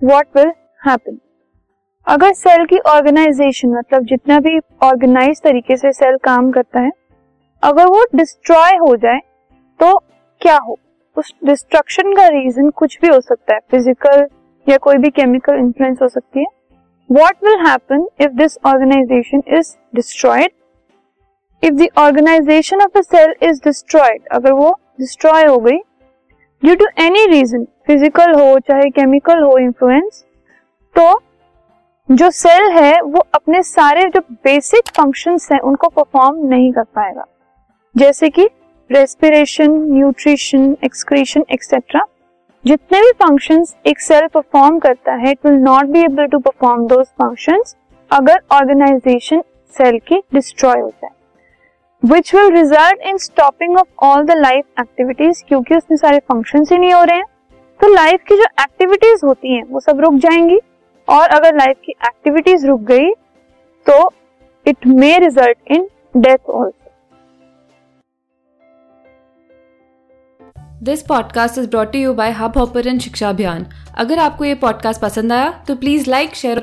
What will happen अगर cell की organisation मतलब जितना भी ऑर्गेनाइज तरीके से सेल काम करता है, अगर वो डिस्ट्रॉय हो जाए तो क्या हो? उस डिस्ट्रक्शन का रीजन कुछ भी हो सकता है फ़िज़िकल या कोई भी केमिकल इन्फ्लुएंस हो सकती है। What will happen if this organisation is destroyed if the organisation of the cell is destroyed अगर वो डिस्ट्रॉय हो गई due to any reason physical हो, चाहे केमिकल हो इन्फ्लुएंस तो जो सेल है, वो अपने सारे जो बेसिक फ़ंक्शंस हैं, उनको परफॉर्म नहीं कर पाएगा। जैसे कि रेस्पिरेशन न्यूट्रिशन एक्सक्रीशन एक्सेट्रा जितने भी फ़ंक्शंस एक सेल परफॉर्म करता है it will not be able to perform those functions अगर ऑर्गेनाइजेशन सेल की डिस्ट्रॉय हो जाए। Which will result in stopping of all the life activities क्योंकि उसमें सारे फ़ंक्शन ही नहीं हो रहे हैं। तो लाइफ की जो एक्टिविटीज़ होती हैं, वो सब रुक जाएँगी। और अगर लाइफ की एक्टिविटीज़ रुक गई तो it may result in death also this podcast is brought you by Hubhopper Shiksha Abhiyan अगर आपको ये पॉडकास्ट पसंद आया तो please like share